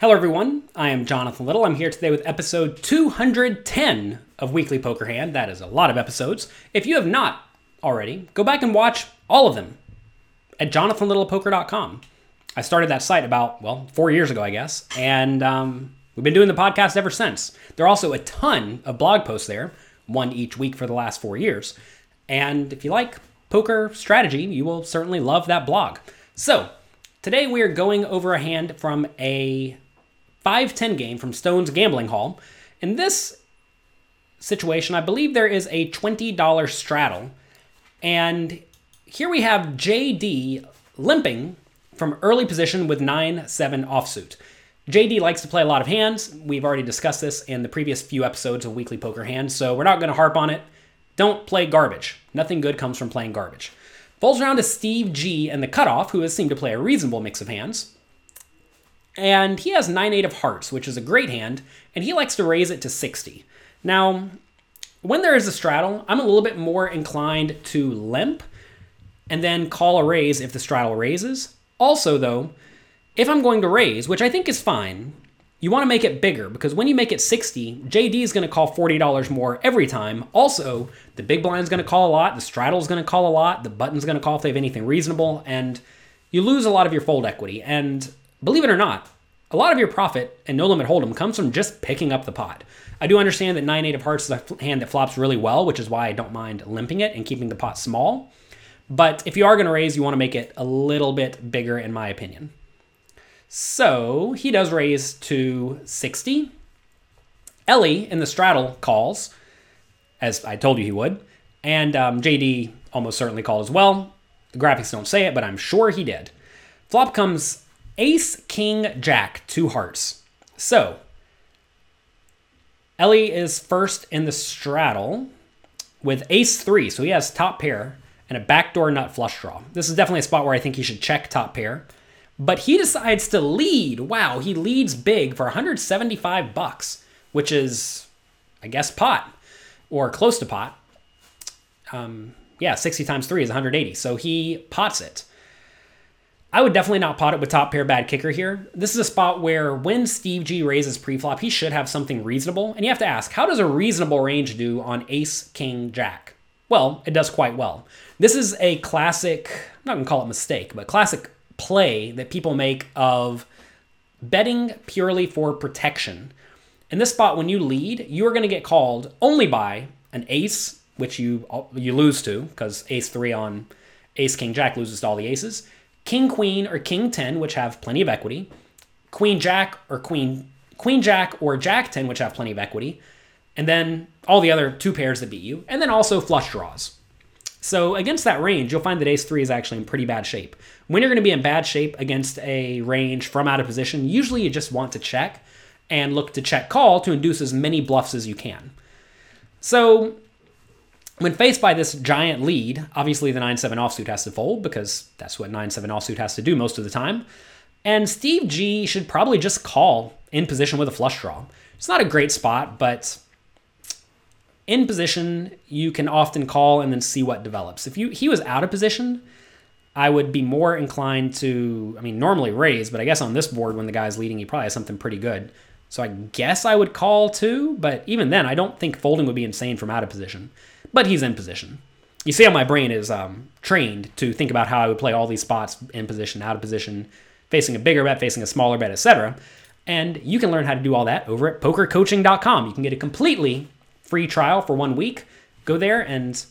Hello, everyone. I am Jonathan Little. I'm here today with episode 210 of Weekly Poker Hand. That is a lot of episodes. If you have not already, go back and watch all of them at jonathanlittlepoker.com. I started that site about, well, four years ago, I guess, and um, we've been doing the podcast ever since. There are also a ton of blog posts there, one each week for the last four years. And if you like poker strategy, you will certainly love that blog. So, today we are going over a hand from a 510 game from Stone's Gambling Hall. In this situation, I believe there is a $20 straddle. And here we have JD limping from early position with 9 7 offsuit. JD likes to play a lot of hands. We've already discussed this in the previous few episodes of Weekly Poker Hands, so we're not going to harp on it. Don't play garbage. Nothing good comes from playing garbage. Folds around to Steve G and the cutoff, who has seemed to play a reasonable mix of hands. And he has 9 8 of hearts, which is a great hand, and he likes to raise it to 60. Now, when there is a straddle, I'm a little bit more inclined to limp and then call a raise if the straddle raises. Also, though, if I'm going to raise, which I think is fine, you want to make it bigger because when you make it 60, JD is going to call $40 more every time. Also, the big blind's going to call a lot, the straddle's going to call a lot, the button's going to call if they have anything reasonable, and you lose a lot of your fold equity. And believe it or not, a lot of your profit in no limit hold'em comes from just picking up the pot. I do understand that 9 8 of hearts is a hand that flops really well, which is why I don't mind limping it and keeping the pot small. But if you are going to raise, you want to make it a little bit bigger, in my opinion. So he does raise to 60. Ellie in the straddle calls, as I told you he would, and um, JD almost certainly called as well. The graphics don't say it, but I'm sure he did. Flop comes Ace, King, Jack, two hearts. So, Ellie is first in the straddle with Ace 3, so he has top pair and a backdoor nut flush draw. This is definitely a spot where I think he should check top pair. But he decides to lead. Wow, he leads big for 175 bucks, which is, I guess, pot or close to pot. Um, yeah, 60 times 3 is 180. So he pots it. I would definitely not pot it with top pair bad kicker here. This is a spot where when Steve G raises preflop, he should have something reasonable. And you have to ask, how does a reasonable range do on ace, king, jack? Well, it does quite well. This is a classic, I'm not to call it mistake, but classic play that people make of betting purely for protection. In this spot, when you lead, you are to get called only by an ace, which you you lose to because ace three on ace king jack loses to all the aces king queen or king 10 which have plenty of equity. Queen jack or queen queen jack or jack 10 which have plenty of equity. And then all the other two pairs that beat you. And then also flush draws. So against that range you'll find that ace 3 is actually in pretty bad shape. When you're going to be in bad shape against a range from out of position usually you just want to check and look to check call to induce as many bluffs as you can. So when faced by this giant lead, obviously the 9 7 offsuit has to fold because that's what 9 7 offsuit has to do most of the time. And Steve G should probably just call in position with a flush draw. It's not a great spot, but in position, you can often call and then see what develops. If you he was out of position, I would be more inclined to, I mean, normally raise, but I guess on this board when the guy's leading, he probably has something pretty good. So I guess I would call too, but even then, I don't think folding would be insane from out of position but he's in position. You see how my brain is um, trained to think about how I would play all these spots in position, out of position, facing a bigger bet, facing a smaller bet, etc. And you can learn how to do all that over at pokercoaching.com. You can get a completely free trial for one week. Go there and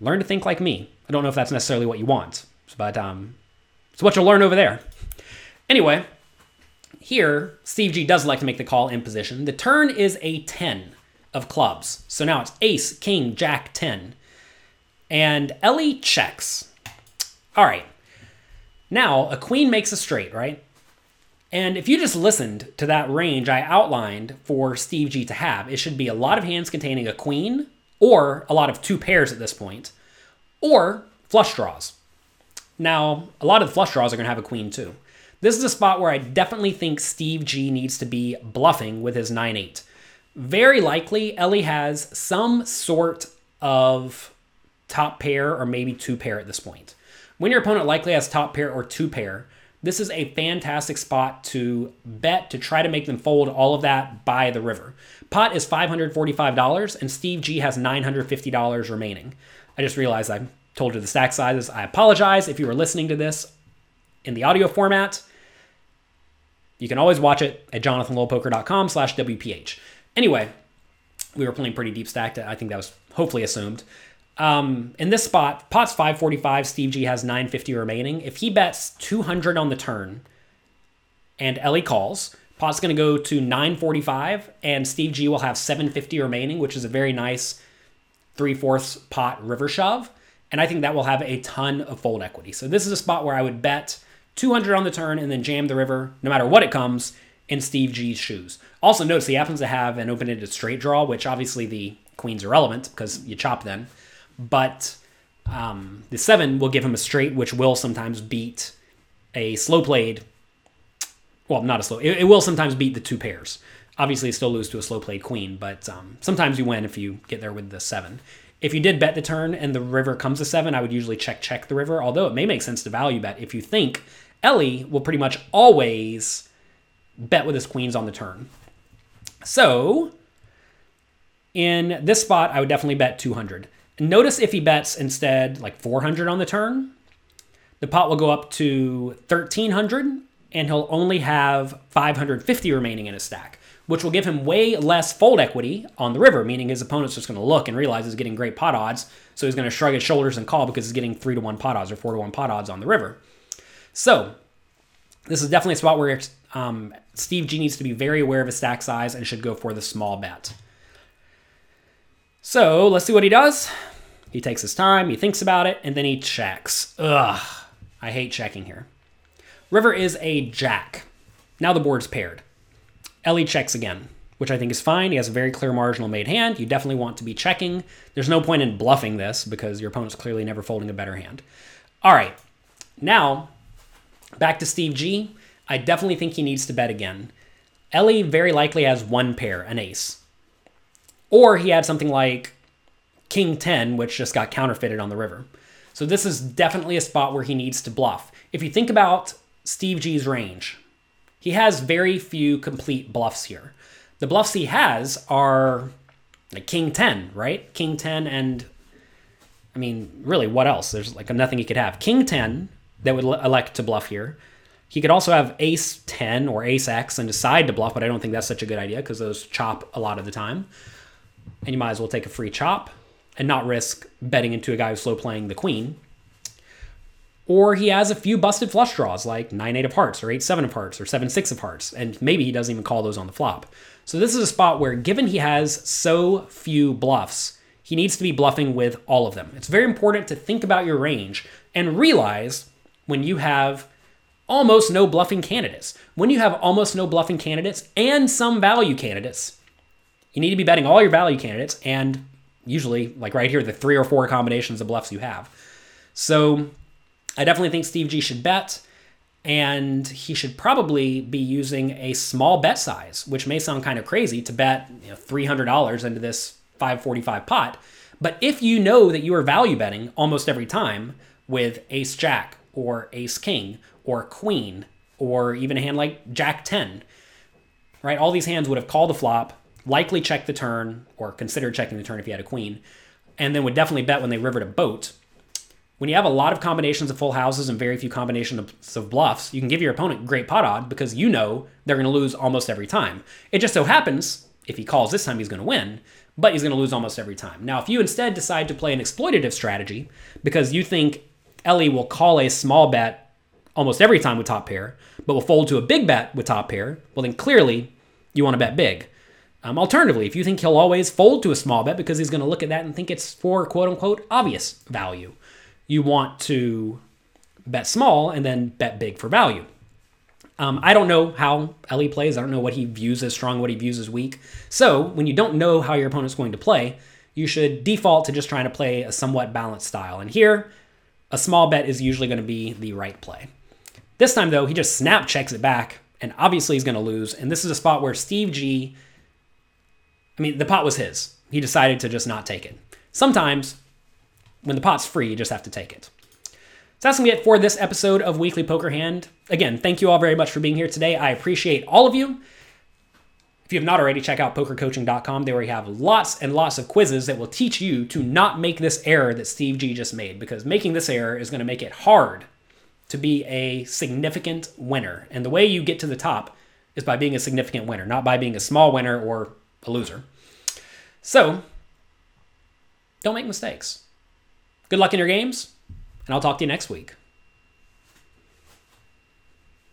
learn to think like me. I don't know if that's necessarily what you want, but um, it's what you'll learn over there. Anyway, here, Steve G does like to make the call in position. The turn is a 10 of clubs. So now it's ace, king, jack, 10. And Ellie checks. All right. Now a queen makes a straight, right? And if you just listened to that range I outlined for Steve G to have, it should be a lot of hands containing a queen, or a lot of two pairs at this point, or flush draws. Now, a lot of the flush draws are going to have a queen too. This is a spot where I definitely think Steve G needs to be bluffing with his 9 8 very likely Ellie has some sort of top pair or maybe two pair at this point. When your opponent likely has top pair or two pair, this is a fantastic spot to bet to try to make them fold all of that by the river. Pot is $545 and Steve G has $950 remaining. I just realized I told you the stack sizes. I apologize if you were listening to this in the audio format. You can always watch it at jonathanlittlepoker.com slash WPH. Anyway, we were playing pretty deep stacked. I think that was hopefully assumed. Um, in this spot, pot's 545. Steve G has 950 remaining. If he bets 200 on the turn and Ellie calls, pot's going to go to 945, and Steve G will have 750 remaining, which is a very nice three fourths pot river shove. And I think that will have a ton of fold equity. So this is a spot where I would bet 200 on the turn and then jam the river, no matter what it comes, in Steve G's shoes. Also, notice he happens to have an open-ended straight draw, which obviously the queen's irrelevant because you chop then. But um, the seven will give him a straight, which will sometimes beat a slow played. Well, not a slow. It, it will sometimes beat the two pairs. Obviously, still lose to a slow played queen, but um, sometimes you win if you get there with the seven. If you did bet the turn and the river comes to seven, I would usually check check the river. Although it may make sense to value bet if you think Ellie will pretty much always bet with his queens on the turn. So in this spot, I would definitely bet 200. Notice if he bets instead like 400 on the turn, the pot will go up to 1300 and he'll only have 550 remaining in his stack, which will give him way less fold equity on the river, meaning his opponent's just going to look and realize he's getting great pot odds. So he's going to shrug his shoulders and call because he's getting 3 to 1 pot odds or 4 to 1 pot odds on the river. So this is definitely a spot where um, Steve G needs to be very aware of his stack size and should go for the small bet. So let's see what he does. He takes his time, he thinks about it, and then he checks. Ugh, I hate checking here. River is a jack. Now the board's paired. Ellie checks again, which I think is fine. He has a very clear marginal made hand. You definitely want to be checking. There's no point in bluffing this because your opponent's clearly never folding a better hand. All right, now back to Steve G. I definitely think he needs to bet again. Ellie very likely has one pair, an ace. Or he had something like King 10, which just got counterfeited on the river. So this is definitely a spot where he needs to bluff. If you think about Steve G's range, he has very few complete bluffs here. The bluffs he has are like King 10, right? King 10 and I mean, really, what else? There's like nothing he could have. King 10 that would elect to bluff here. He could also have ace 10 or ace x and decide to bluff, but I don't think that's such a good idea because those chop a lot of the time. And you might as well take a free chop and not risk betting into a guy who's slow playing the queen. Or he has a few busted flush draws like 9 8 of hearts or 8 7 of hearts or 7 6 of hearts, and maybe he doesn't even call those on the flop. So this is a spot where, given he has so few bluffs, he needs to be bluffing with all of them. It's very important to think about your range and realize when you have almost no bluffing candidates. When you have almost no bluffing candidates and some value candidates, you need to be betting all your value candidates and usually, like right here, the three or four combinations of bluffs you have. So I definitely think Steve G should bet, and he should probably be using a small bet size, which may sound kind of crazy to bet you know, $300 into this 545 pot. But if you know that you are value betting almost every time with ace jack or ace king or queen or even a hand like jack 10, right? All these hands would have called the flop, likely checked the turn or considered checking the turn if you had a queen, and then would definitely bet when they rivered a boat. When you have a lot of combinations of full houses and very few combinations of bluffs, you can give your opponent great pot odd because you know they're going to lose almost every time. It just so happens, if he calls this time, he's going to win, but he's going to lose almost every time. Now, if you instead decide to play an exploitative strategy because you think Ellie will call a small bet almost every time with top pair, but will fold to a big bet with top pair, well, then clearly you want to bet big. Um, alternatively, if you think he'll always fold to a small bet because he's going to look at that and think it's for quote unquote obvious value, you want to bet small and then bet big for value. Um, I don't know how Ellie plays. I don't know what he views as strong, what he views as weak. So when you don't know how your opponent's going to play, you should default to just trying to play a somewhat balanced style. And here, a small bet is usually going to be the right play. This time, though, he just snap checks it back, and obviously he's going to lose. And this is a spot where Steve G, I mean, the pot was his. He decided to just not take it. Sometimes, when the pot's free, you just have to take it. So that's going to be it for this episode of Weekly Poker Hand. Again, thank you all very much for being here today. I appreciate all of you. If you have not already, check out pokercoaching.com. There we have lots and lots of quizzes that will teach you to not make this error that Steve G just made, because making this error is going to make it hard to be a significant winner. And the way you get to the top is by being a significant winner, not by being a small winner or a loser. So, don't make mistakes. Good luck in your games, and I'll talk to you next week.